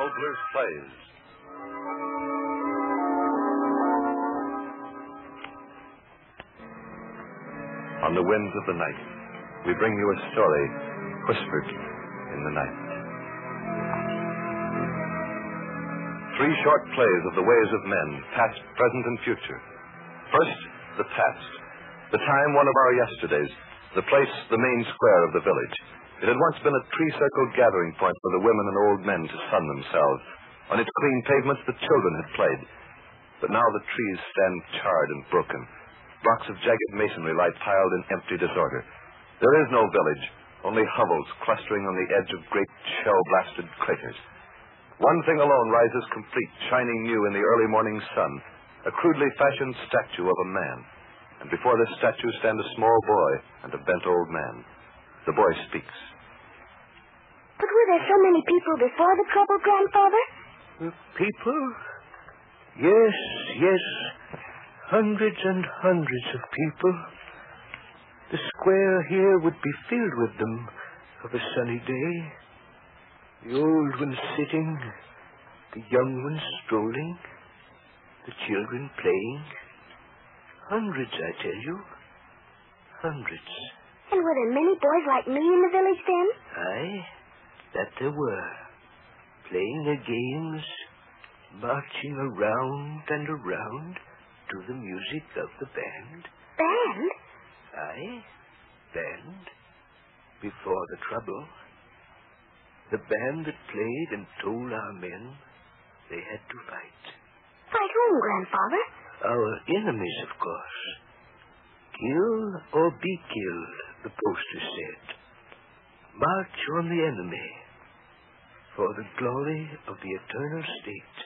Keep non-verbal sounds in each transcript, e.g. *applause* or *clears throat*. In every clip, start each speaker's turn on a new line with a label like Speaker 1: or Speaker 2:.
Speaker 1: Oboler's Plays. On the winds of the night, we bring you a story whispered in the night. Three short plays of the ways of men, past, present, and future. First, the past. The time one of our yesterdays, the place, the main square of the village. It had once been a tree-circled gathering point for the women and old men to sun themselves. On its clean pavements, the children had played. But now the trees stand charred and broken. Blocks of jagged masonry lie piled in empty disorder. There is no village, only hovels clustering on the edge of great shell-blasted craters. One thing alone rises complete, shining new in the early morning sun, a crudely fashioned statue of a man. And before this statue stand a small boy and a bent old man. The boy speaks.
Speaker 2: But were there so many people before the trouble, Grandfather?
Speaker 3: Uh, people? Yes, yes. Hundreds and hundreds of people. The square here would be filled with them of a sunny day. The old ones sitting, the young ones strolling, the children playing. Hundreds, I tell you. Hundreds.
Speaker 2: And were there many boys like me in the village then?
Speaker 3: Aye, that there were. Playing their games, marching around and around to the music of the band.
Speaker 2: Band?
Speaker 3: Aye, band. Before the trouble. The band that played and told our men they had to fight.
Speaker 2: Fight whom, Grandfather?
Speaker 3: Our enemies, of course. Kill or be killed, the poster said. March on the enemy for the glory of the eternal state.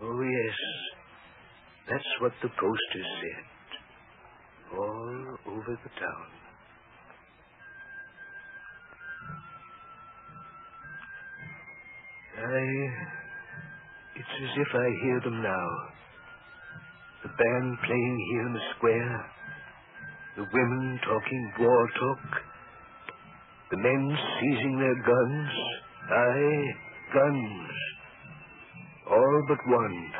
Speaker 3: Oh, yes, that's what the poster said. All over the town. I. It's as if I hear them now. The band playing here in the square. The women talking war talk. The men seizing their guns. Aye, guns. All but one.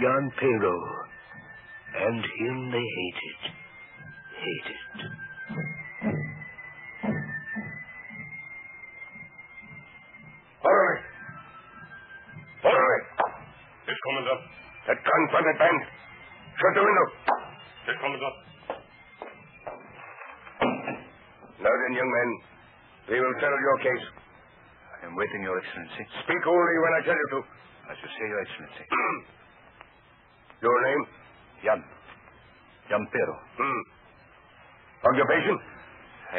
Speaker 3: Jan Pero. And him they hated. Hated.
Speaker 4: Orderly! Orderly!
Speaker 5: Yes, Commandant.
Speaker 4: That gun-fronted band. Shut the window.
Speaker 5: Yes, Commandant.
Speaker 4: Now then, young men, we will settle your case.
Speaker 3: I am waiting, Your Excellency.
Speaker 4: Speak only when I tell you to.
Speaker 3: As you say, Your Excellency. *clears throat*
Speaker 4: your name?
Speaker 3: Jan. Jan Pero.
Speaker 4: Hmm. Occupation?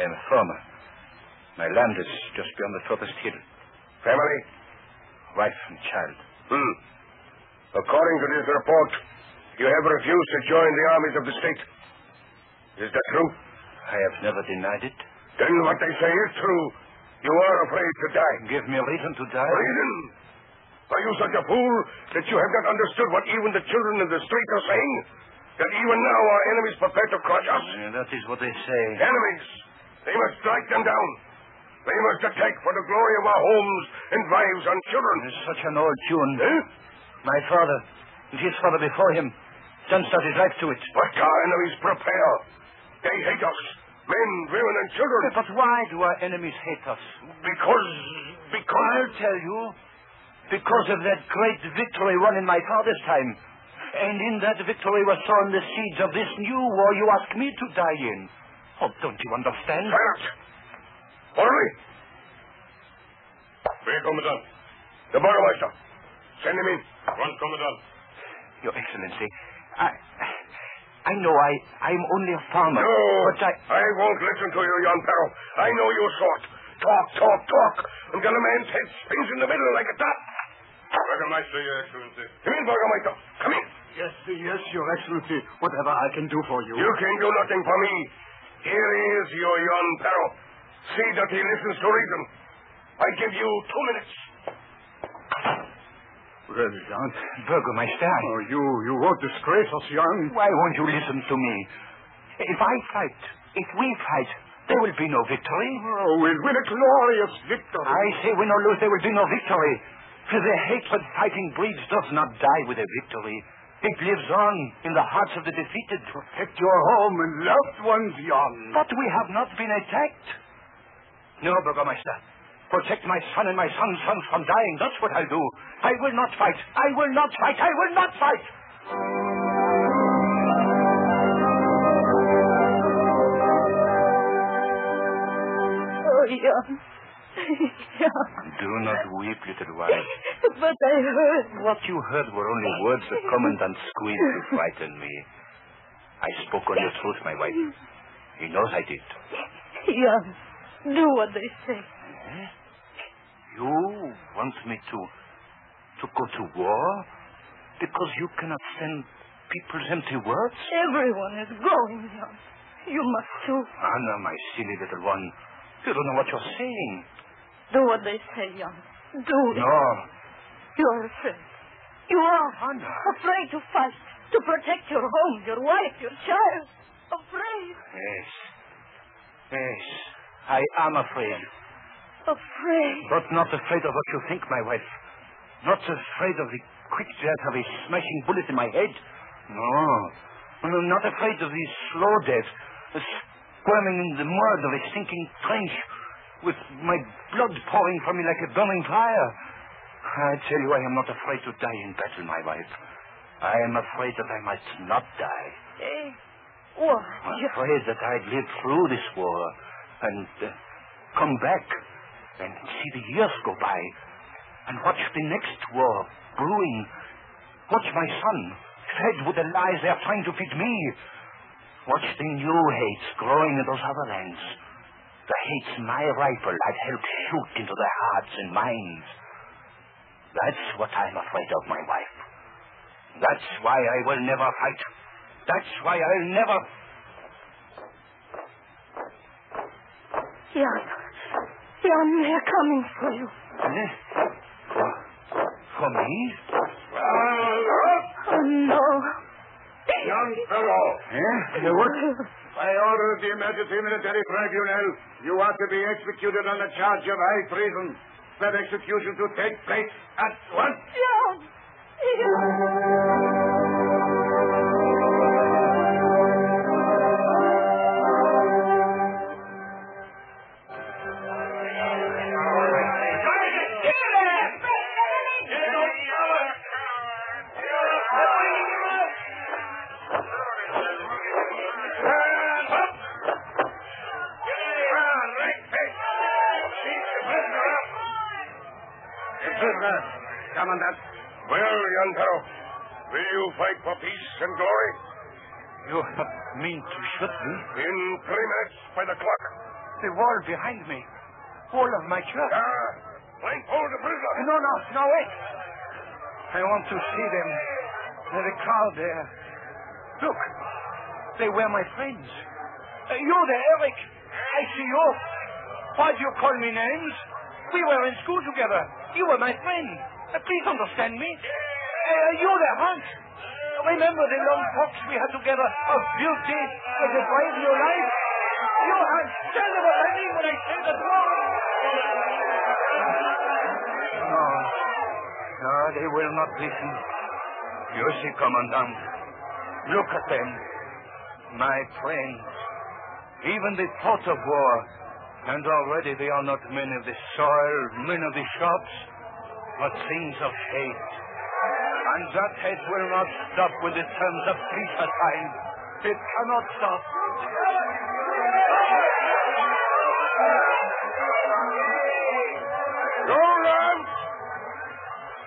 Speaker 3: I am a farmer. My land is just beyond the furthest hill.
Speaker 4: Family?
Speaker 3: Wife and child.
Speaker 4: Hmm. According to this report, you have refused to join the armies of the state. Is that true?
Speaker 3: I have never denied it.
Speaker 4: Then what they say is true. You are afraid to die.
Speaker 3: Give me a reason to die.
Speaker 4: Reason? Are you such a fool that you have not understood what even the children in the street are saying? That even now our enemies prepare to crush us?
Speaker 3: Yeah, that is what they say.
Speaker 4: Enemies! They must strike them down. They must attack for the glory of our homes and wives and children.
Speaker 3: It's such an old tune.
Speaker 4: Eh?
Speaker 3: My father and his father before him done start his life to it.
Speaker 4: But our enemies prepare. They hate us. Men, women, and children.
Speaker 3: But why do our enemies hate us?
Speaker 4: Because... Because...
Speaker 3: I'll tell you. Because of that great victory won in my father's time. And in that victory were sown the seeds of this new war you ask me to die in. Oh, don't you understand?
Speaker 4: Silence! Orderly!
Speaker 5: Where, Commandant?
Speaker 4: The Burgermeister. Send him in.
Speaker 5: One, Commandant.
Speaker 3: Your Excellency, I... I know I, I'm only a farmer.
Speaker 4: No,
Speaker 3: But I...
Speaker 4: I won't listen to you, Jan Perro. I know your sort. Talk, talk, talk, until a man's head spins in the middle like a top.
Speaker 5: Burgermeister, Your Excellency.
Speaker 4: Come in, Burgermeister. Come in.
Speaker 6: Yes, yes, Your Excellency. Whatever I can do for you.
Speaker 4: You can do nothing for me. Here is your Jan Perro. See that he listens to reason. I give you two minutes.
Speaker 6: Really, Jan?
Speaker 3: Burgermeister,
Speaker 6: Oh, you, you won't disgrace us, Jan.
Speaker 3: Why won't you listen to me? If I fight, if we fight,
Speaker 7: There will be no victory.
Speaker 6: Oh, we'll win a glorious victory.
Speaker 7: I say win or lose, there will be no victory. For The hatred fighting breeds does not die with a victory. It lives on in the hearts of the defeated.
Speaker 6: Protect your home and loved ones, Jan.
Speaker 7: But we have not been attacked. No, Burgomaster. Protect my son and my son's sons from dying. That's what I'll do. I will not fight. I will not fight. I will not fight.
Speaker 8: Oh, Jan. Jan.
Speaker 7: Do not weep, little wife. *laughs*
Speaker 8: But I heard.
Speaker 7: What you heard were only words the Commandant squeezed to frighten me. I spoke only the truth, my wife. He knows I did.
Speaker 8: Jan, do what they say. Eh?
Speaker 7: You want me to to go to war? Because you cannot send people's empty words?
Speaker 8: Everyone is going, Jan. You must too.
Speaker 7: Anna, my silly little one. You don't know what you're saying.
Speaker 8: Do what they say, Jan. Do it.
Speaker 7: No.
Speaker 8: You're afraid. You are.
Speaker 7: Anna.
Speaker 8: Afraid to fight. To protect your home, your wife, your child. Afraid.
Speaker 7: Yes. Yes. I am afraid.
Speaker 8: Afraid.
Speaker 7: But not afraid of what you think, my wife. Not afraid of the quick death of a smashing bullet in my head. No. No, not afraid of the slow death, the squirming in the mud of a sinking trench, with my blood pouring from me like a burning fire. I tell you, I am not afraid to die in battle, my wife. I am afraid that I might not die.
Speaker 8: Eh? What?
Speaker 7: I'm afraid that I'd live through this war and uh, come back and see the years go by and watch the next war brewing. Watch my son fed with the lies they're trying to feed me. Watch the new hates growing in those other lands. The hates my rifle had helped shoot into their hearts and minds. That's what I'm afraid of, my wife. That's why I will never fight. That's why I'll never.
Speaker 8: Jan. Jan, they're coming for you.
Speaker 7: For, for me?
Speaker 8: Oh, no.
Speaker 6: Jan Perrault.
Speaker 7: Eh? The what?
Speaker 6: By order of the Emergency Military Tribunal, you are to be executed on the charge of high treason. That execution to take place at once.
Speaker 8: Jan. Jan.
Speaker 6: Commandant.
Speaker 5: Well, young fellow, will you fight for peace and glory?
Speaker 7: You have mean to shoot me?
Speaker 5: In three minutes by the clock.
Speaker 7: The wall behind me. Wall of my church.
Speaker 5: Ah, blindfold the prisoner.
Speaker 7: No, no, no, wait. I want to see them. There's a crowd there. Look, they were my friends. Uh, you there, Eric. I see you. Why do you call me names? We were in school together. You were my friend. Uh, please understand me. Uh, you there, Hans. Remember the long talks we had together of beauty as a brave your life? You, Hans, tell them what I mean when I say that word. No. No, they will not listen. You see, Commandant. Look at them. My friends. Even the thought of war. And already they are not men of the soil, men of the shops, but things of hate. And that hate will not stop when the terms of peace are signed. It cannot stop.
Speaker 5: Go, lads!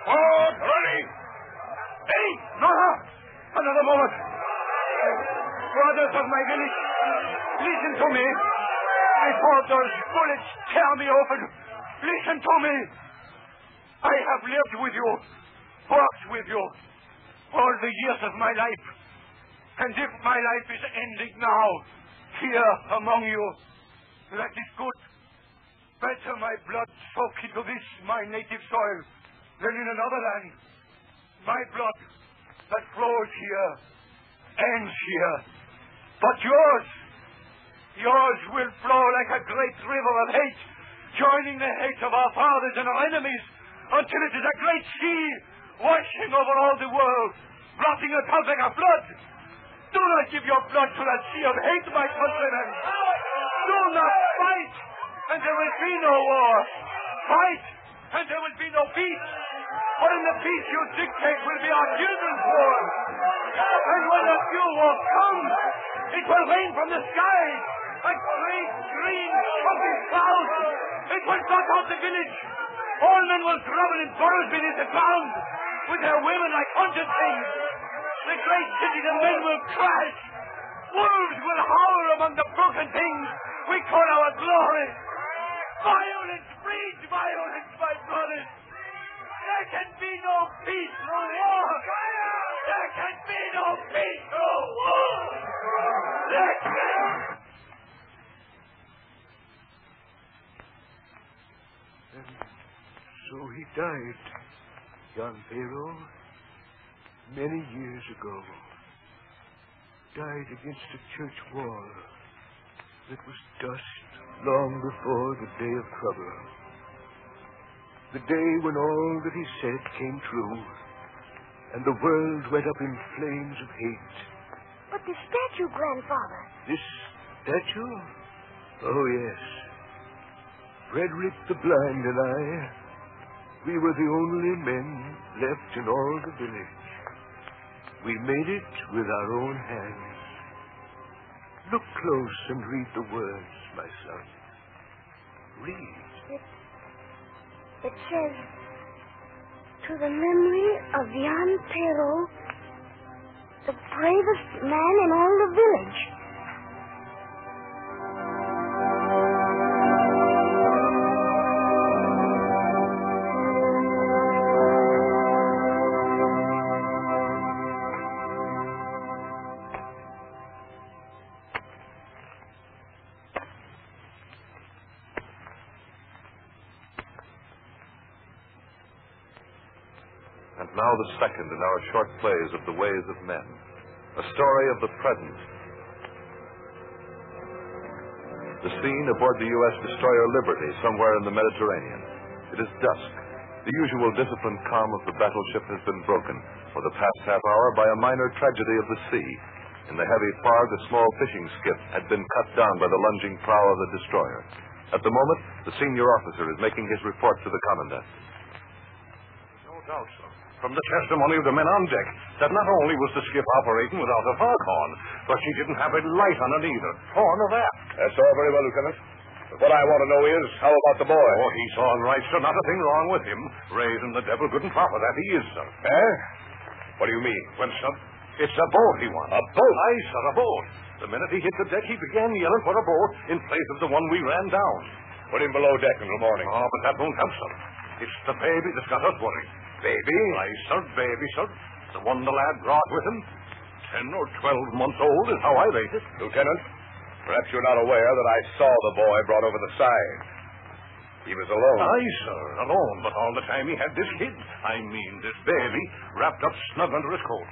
Speaker 5: Forward, ready!
Speaker 7: Oh, hey, no, no. Another moment. Brothers of my village, listen to me. Before those bullets tear me open, listen to me. I have lived with you, worked with you, all the years of my life. And if my life is ending now, here among you, that is good. Better my blood soak into this, my native soil, than in another land. My blood that flows here ends here. But yours, Yours will flow like a great river of hate, joining the hate of our fathers and our enemies, until it is a great sea, washing over all the world, blotting it out like a flood. Do not give your blood to that sea of hate, my countrymen. Do not fight, and there will be no war. Fight, and there will be no peace. For in the peace you dictate will be our children's war. And when the new war comes, it will rain from the sky, like great green puffy clouds. It will blot out the village. All men will grovel in burrows beneath the ground, with their women like hunted things. The great cities and men will crash. Wolves will howl among the broken things we call our glory. Violence breeds violence, my brothers. There can be no peace, no war. There can be no peace, no war. There can...
Speaker 3: And so he died, Jan Pharaoh, many years ago. Died against a church wall that was dust long before the day of trouble. The day when all that he said came true, and the world went up in flames of hate.
Speaker 2: But the statue, Grandfather.
Speaker 3: This statue? Oh, yes. Frederick the Blind and I, we were the only men left in all the village. We made it with our own hands. Look close and read the words, my son. Read.
Speaker 2: It says, to the memory of Jan Pero, the bravest man in all the village.
Speaker 1: Now the second in our short plays of the ways of men. A story of the present. The scene aboard the U.S. destroyer Liberty, somewhere in the Mediterranean. It is dusk. The usual disciplined calm of the battleship has been broken for the past half hour by a minor tragedy of the sea. In the heavy fog, a small fishing skiff had been cut down by the lunging prow of the destroyer. At the moment, the senior officer is making his report to the commandant.
Speaker 5: No doubt, sir. From the testimony of the men on deck, that not only was the skiff operating without a foghorn, but she didn't have a light on it either. Horn or that.
Speaker 4: That's all very well, Lieutenant. But what I want to know is, how about the boy?
Speaker 5: Oh, he's all right, sir. Not a thing wrong with him. Raising the devil good and proper, that he is, sir.
Speaker 4: Eh? What do you mean?
Speaker 5: Well, sir, it's a boat he wants.
Speaker 4: A boat?
Speaker 5: Aye, sir, a boat. The minute he hit the deck, he began yelling for a boat in place of the one we ran down.
Speaker 4: Put him below deck until morning.
Speaker 5: Oh, but that won't help, sir. It's the baby that's got us worried.
Speaker 4: Baby?
Speaker 5: Aye, sir, baby, sir. The one the lad brought with him. Ten or twelve months old is how I rate it.
Speaker 4: Lieutenant, perhaps you're not aware that I saw the boy brought over the side. He was alone.
Speaker 5: Aye, sir, alone, but all the time he had this kid, I mean this baby, wrapped up snug under his coat.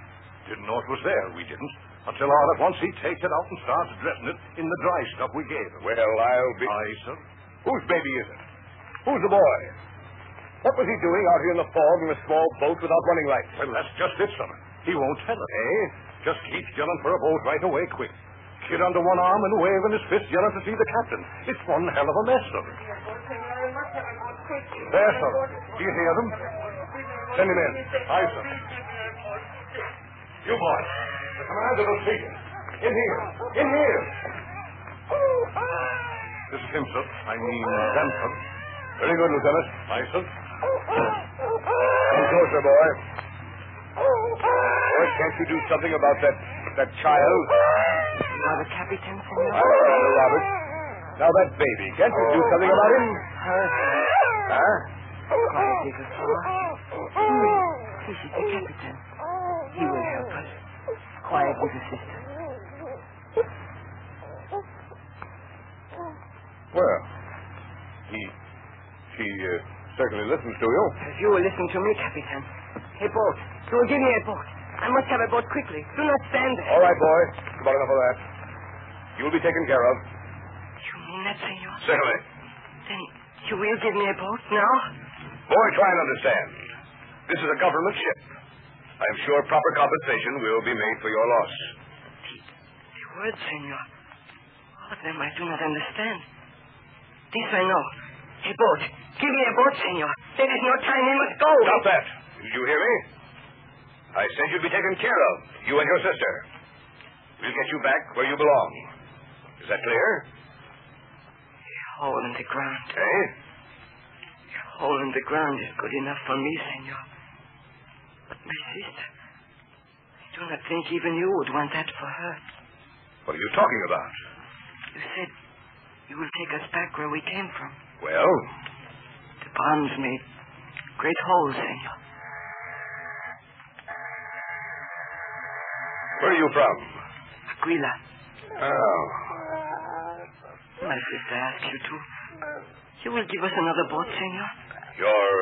Speaker 5: Didn't know it was there, we didn't, until all at once he takes it out and starts dressing it in the dry stuff we gave him.
Speaker 4: Well, I'll be...
Speaker 5: Aye, sir.
Speaker 4: Whose baby is it? Who's the boy? What was he doing out here in the fog in a small boat without running lights?
Speaker 5: Well, that's just it, sir. He won't tell us. Eh? Just keeps yelling for a boat right away, quick. Kid under one arm and waving his fist, yelling to see the captain. It's one hell of a mess, sir. There, sir. Do you hear them? Send him in. Aye, sir. You boys. The commander will see you. In here. In here. This is him, sir. I mean, sir.
Speaker 4: Very good, Lieutenant.
Speaker 5: Aye, sir.
Speaker 4: Come closer, boy. Boy, can't you do something about that that child?
Speaker 9: Are the captain, senor?
Speaker 4: I know, Robert. Now that baby, can't you do something about him? Huh?
Speaker 9: Quiet, little fella. This is the captain. He will help us. Quiet, little sister.
Speaker 4: Well, he he uh, certainly listens to you.
Speaker 9: As you will listen to me, Captain. A boat. You will give me a boat. I must have a boat quickly. Do not stand there.
Speaker 4: All right, boy. About enough of that. You'll be taken care of.
Speaker 9: You mean that, senor.
Speaker 10: Certainly.
Speaker 9: Then you will give me a boat now?
Speaker 10: Boy, try and understand. This is a government ship. I am sure proper compensation will be made for your loss.
Speaker 9: The words, senor. All of them I do not understand. This I know. A boat. Give me a boat, senor. There is no time. We must go.
Speaker 10: Stop that. Did you hear me? I said you'd be taken care of, you and your sister. We'll get you back where you belong. Is that clear?
Speaker 9: A hole in the ground.
Speaker 10: Eh?
Speaker 9: A hole in the ground is good enough for me, senor. But my sister. I do not think even you would want that for her.
Speaker 10: What are you talking about?
Speaker 9: You said you will take us back where we came from.
Speaker 10: Well,
Speaker 9: Bombs made great holes, senor.
Speaker 10: where are you from?
Speaker 9: Aquila,
Speaker 10: Oh.
Speaker 9: my sister asked you to. You will give us another boat, senor?
Speaker 10: Your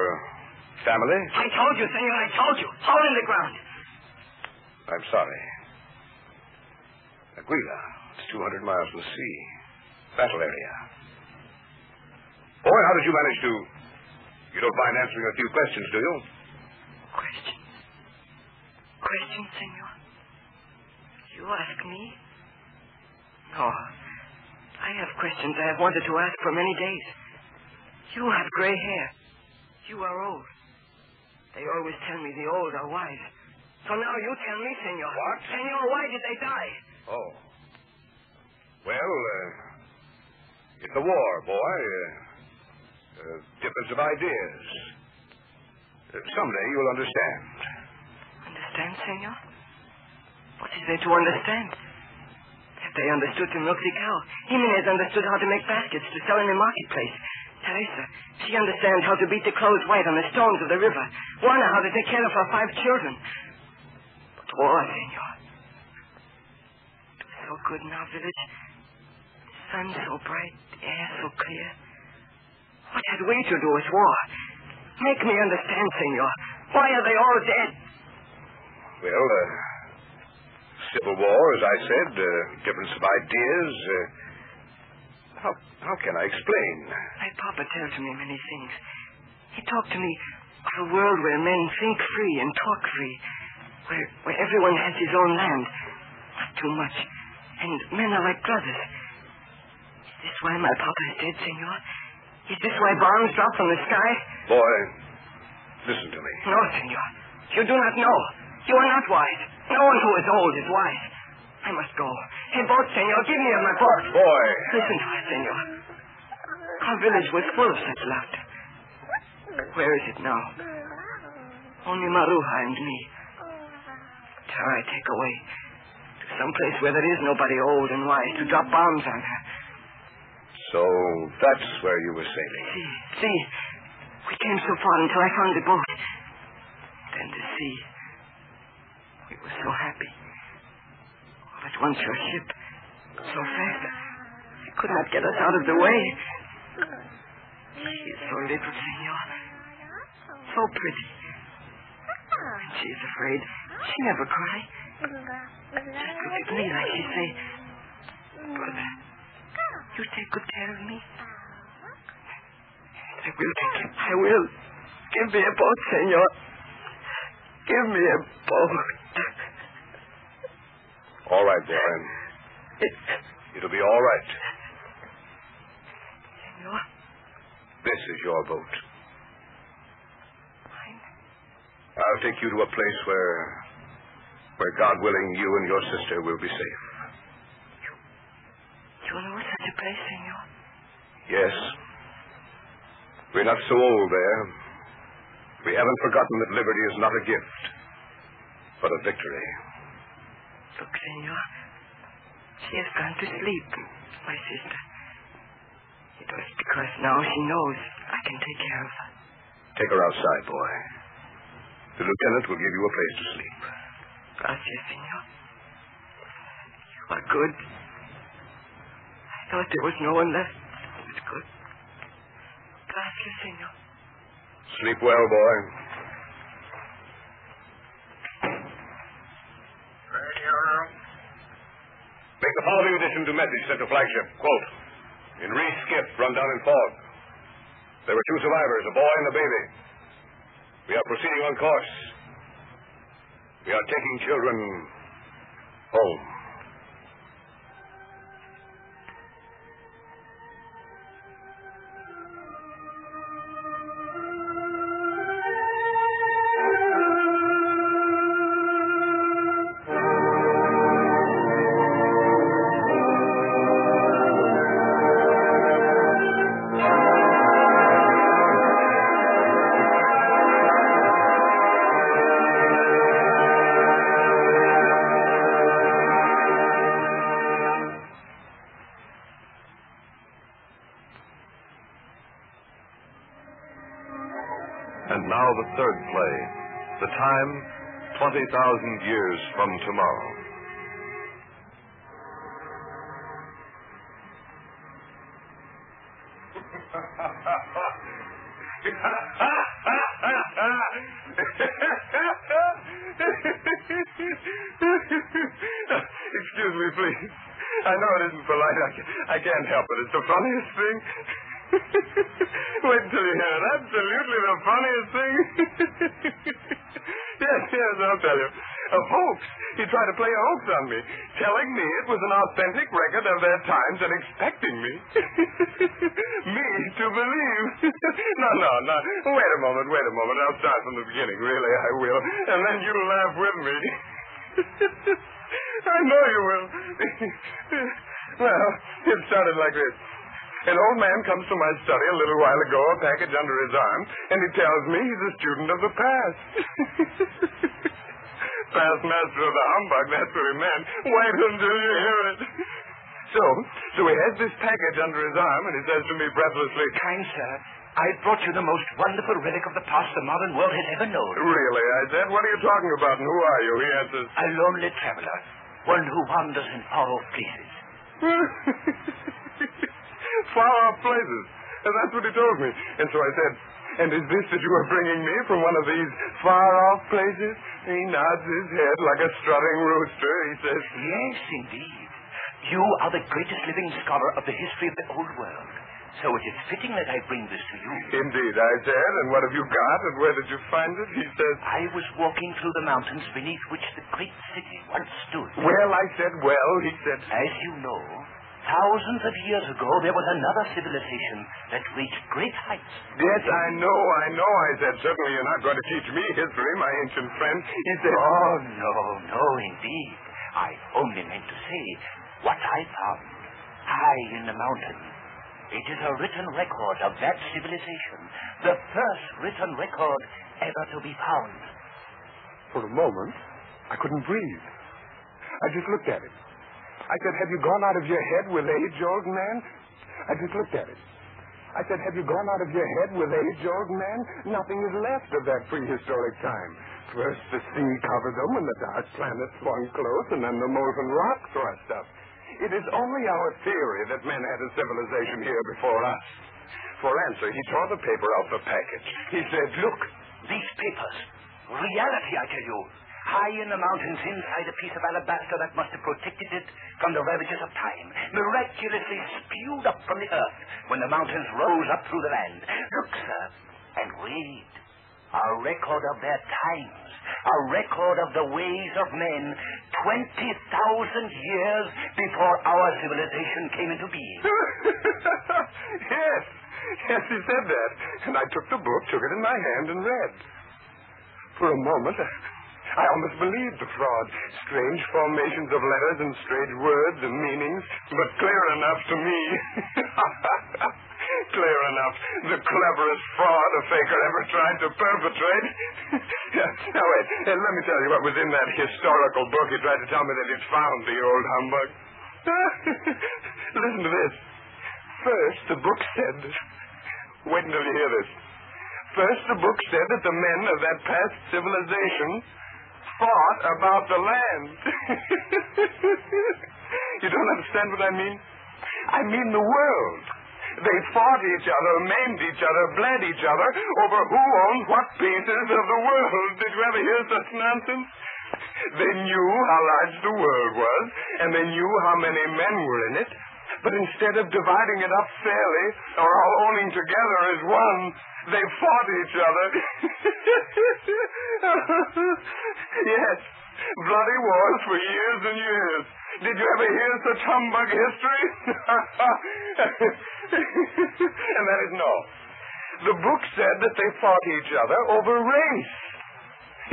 Speaker 10: family?
Speaker 9: I told you, senor, I told you. Hole in the ground.
Speaker 10: I'm sorry. Aguila. It's 200 miles from the sea. Battle area. Boy, how did you manage to... You don't mind answering a few questions, do you?
Speaker 9: Questions. Questions, senor? You ask me? No. I have questions I have wanted to ask for many days. You have gray hair. You are old. They always tell me the old are wise. So now you tell me, senor.
Speaker 10: What?
Speaker 9: Senor, why did they die?
Speaker 10: Oh. Well, uh, it's a war, boy. Uh, uh, difference of ideas. Uh, someday you'll understand.
Speaker 9: Understand, senor? What is there to understand? They understood to milk the cow? Jimenez understood how to make baskets to sell in the marketplace. Teresa, she understands how to beat the clothes white on the stones of the river. Juana, how to take care of her five children. But war, senor. So good in our village. Sun so bright, air so clear. What had we to do with war? Make me understand, senor. Why are they all dead?
Speaker 10: Well, uh, civil war, as I said, uh, difference of ideas. Uh, how, how can I explain?
Speaker 9: My papa tells me many things. He talked to me of a world where men think free and talk free, where, where everyone has his own land, not too much, and men are like brothers. Is this why my papa is dead, senor? Is this why bombs drop from the sky?
Speaker 10: Boy, listen to me.
Speaker 9: No, senor. You do not know. You are not wise. No one who is old is wise. I must go. Hey, boat, senor, give me my boat.
Speaker 10: Boy,
Speaker 9: Listen to us, senor. Our village was full of such laughter. Where is it now? Only Maruja and me. Her I take away to some place where there is nobody old and wise to drop bombs on her.
Speaker 10: So that's where you were sailing.
Speaker 9: See, see, we came so far until I found the boat. Then the sea. We were so happy. All at once your ship, so fast, I could not get us out of the way. She is so little, senor. So pretty. When she is afraid, she never cry. Just look at me like she say, Brother, you take good care of me. I will take it. I will. Give me a boat, senor. Give me a boat.
Speaker 10: All right, boy. It'll be all right.
Speaker 9: Senor,
Speaker 10: This is your boat.
Speaker 9: mine.
Speaker 10: I'll take you to a place where, where God willing, you and your sister will be safe.
Speaker 9: You know such a place, senor?
Speaker 10: Yes. We're not so old there. We haven't forgotten that liberty is not a gift, but a victory.
Speaker 9: Look, senor. She has gone to sleep, my sister. It was because now she knows I can take care of her.
Speaker 10: Take her outside, boy. The lieutenant will give you a place to sleep.
Speaker 9: Gracias, senor. You are good. Thought there was no one left who was good. Gracias, senor.
Speaker 10: Sleep well, boy.
Speaker 11: Radio.
Speaker 10: Make the following addition to message sent to flagship. Quote,
Speaker 4: In Reese Skip, run down in fog. There were two survivors, a boy and a baby. We are proceeding on course. We are taking children home.
Speaker 1: And now the third play. The time, 20,000 years from tomorrow.
Speaker 4: Excuse me, please. I know it isn't polite. I, I can't help it. It's the funniest thing. *laughs* Wait until you hear it. Absolutely the funniest thing. *laughs* yes, yes, I'll tell you. A hoax. He tried to play a hoax on me, telling me it was an authentic record of their times and expecting me. *laughs* me to believe. *laughs* no, no, no. Wait a moment, wait a moment. I'll start from the beginning. Really, I will. And then you'll laugh with me. I know you will. well, it started like this. An old man comes to my study a little while ago, a package under his arm, and he tells me he's a student of the past. *laughs* past master of the humbug, that's what he meant. Wait until you hear it. So, so he has this package under his arm, and he says to me breathlessly,
Speaker 7: Kind sir, I've brought you the most wonderful relic of the past the modern world has ever known.
Speaker 4: Really? I said, what are you talking about, and who are you? He answers,
Speaker 7: A lonely traveler, one who wanders in far-off places. *laughs*
Speaker 4: far off places. And that's what he told me. And so I said, and is this that you are bringing me from one of these far off places? He nods his head like a strutting rooster. He says,
Speaker 7: Yes, indeed. You are the greatest living scholar of the history of the old world. So it is fitting that I bring this to you.
Speaker 4: Indeed, I said, and what have you got, and where did you find it? He says,
Speaker 7: I was walking through the mountains beneath which the great city once stood.
Speaker 4: Well, I said, well, he said,
Speaker 7: As you know, thousands of years ago there was another civilization that reached great heights.
Speaker 4: Yes, I know, I know. I said, certainly you're not going to teach me history, my ancient friend. He said,
Speaker 7: oh, oh, no, no, indeed. I only meant to say what I found high in the mountain. It is a written record of that civilization, the first written record ever to be found.
Speaker 4: For a moment, I couldn't breathe. I just looked at it. I said, Have you gone out of your head with age, old man? I just looked at it. I said, Have you gone out of your head with age, old man? Nothing is left of that prehistoric time. First the sea covered them, and the dark planet swung close, and then the molten rock thrust up. It is only our theory that men had a civilization here before us. For answer, he tore the paper out of the package. He said,
Speaker 7: Look, these papers. Reality, I tell you. High in the mountains, inside a piece of alabaster that must have protected it from the ravages of time. Miraculously spewed up from the earth when the mountains rose up through the land. Look, sir, and read. A record of their times. A record of the ways of men 20,000 years before our civilization came into being. *laughs*
Speaker 4: yes, yes, he said that. And I took the book, took it in my hand, and read. For a moment, I almost believed the fraud. Strange formations of letters and strange words and meanings, but clear enough to me. *laughs* clear enough. The cleverest fraud a faker ever tried to perpetrate. *laughs* now, wait, uh, let me tell you what was in that historical book. He tried to tell me that he'd found the old humbug. *laughs* Listen to this. First, the book said. Wait until you hear this. First, the book said that the men of that past civilization fought about the land. *laughs* you don't understand what I mean? I mean the world. They fought each other, maimed each other, bled each other over who owned what pieces of the world. Did you ever hear such nonsense? They knew how large the world was, and they knew how many men were in it, But instead of dividing it up fairly or all owning together as one, they fought each other. *laughs* yes, bloody wars for years and years. Did you ever hear such humbug history? *laughs* and that is no. The book said that they fought each other over race.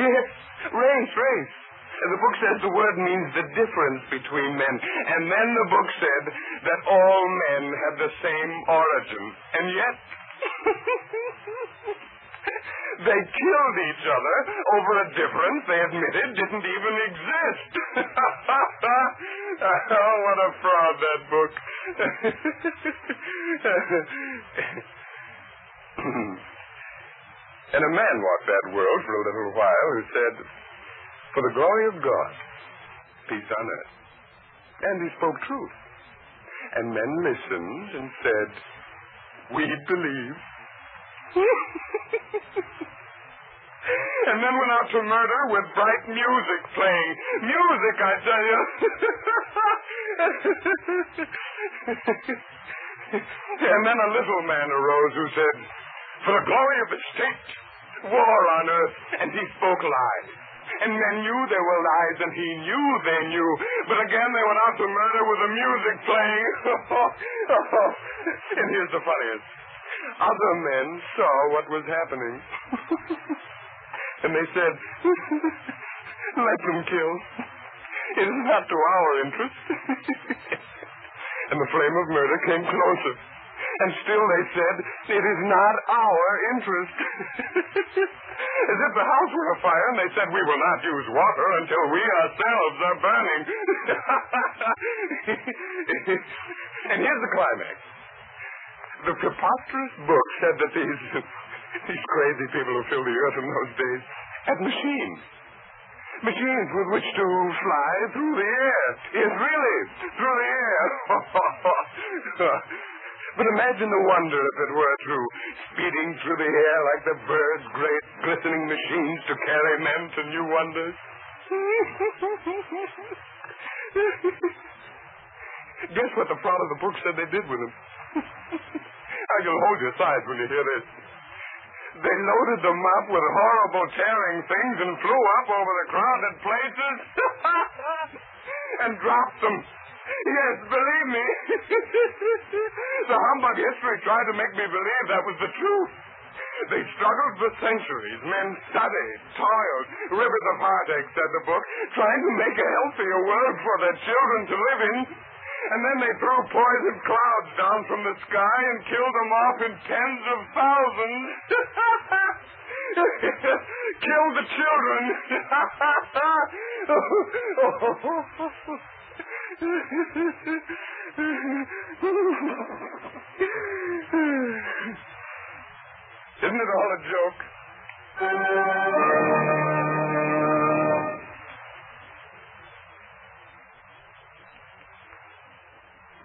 Speaker 4: Yes, race, race. And the book says the word means the difference between men. And then the book said that all men have the same origin. And yet, *laughs* they killed each other over a difference they admitted didn't even exist. *laughs* oh, what a fraud, that book. *laughs* and a man walked that world for a little while who said, For the glory of God, peace on earth. And he spoke truth. And men listened and said, We believe. *laughs* and then went out to murder with bright music playing. Music, I tell you. *laughs* and then a little man arose who said, For the glory of the state, war on earth. And he spoke lies. And men knew there were lies, and he knew they knew. But again, they went out to murder with the music playing. *laughs* and here's the funniest. Other men saw what was happening. *laughs* and they said, *laughs* let them kill. It is not to our interest. and the flame of murder came closer. And still they said, it is not our interest. *laughs* As if the house were afire, and they said, we will not use water until we ourselves are burning. *laughs* and here's the climax. The preposterous book said that these, *laughs* these crazy people who filled the earth in those days had machines. Machines with which to fly through the air. Yes, really, through the air. But imagine the wonder if it were true, speeding through the air like the birds' great glistening machines to carry men to new wonders. Guess what the front of the book said they did with them? I can hold your sides when you hear this. They loaded them up with horrible tearing things and flew up over the crowded places *laughs* and dropped them. Yes, believe me. *laughs* the humbug history tried to make me believe that was the truth. They struggled for centuries. Men studied, toiled, rivers of heartache, said the book, trying to make a healthier world for their children to live in. And then they threw poison clouds down from the sky and killed them off in tens of thousands. *laughs* killed the children. *laughs* Isn't it all a joke?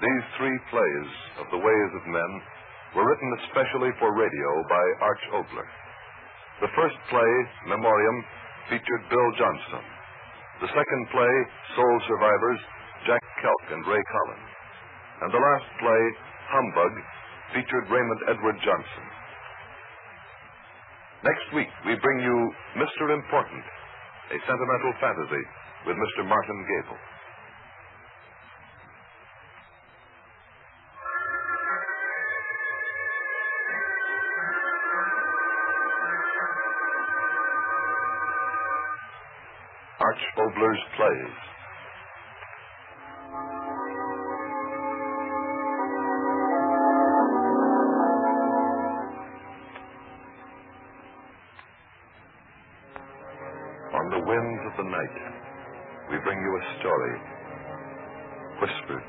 Speaker 1: These three plays of the ways of men were written especially for radio by Arch Oboler. The first play, Memoriam, featured Bill Johnstone. The second play, Sole Survivors, Kelk and Ray Collins. And the last play, Humbug, featured Raymond Edward Johnson. Next week, we bring you Mr. Important, a sentimental fantasy with Mr. Martin Gabel. Of the night, we bring you a story whispered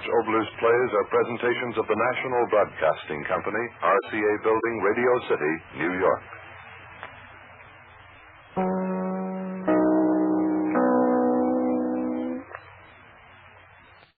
Speaker 1: Arch Oboler's plays are presentations of the National Broadcasting Company, RCA Building, Radio City, New York.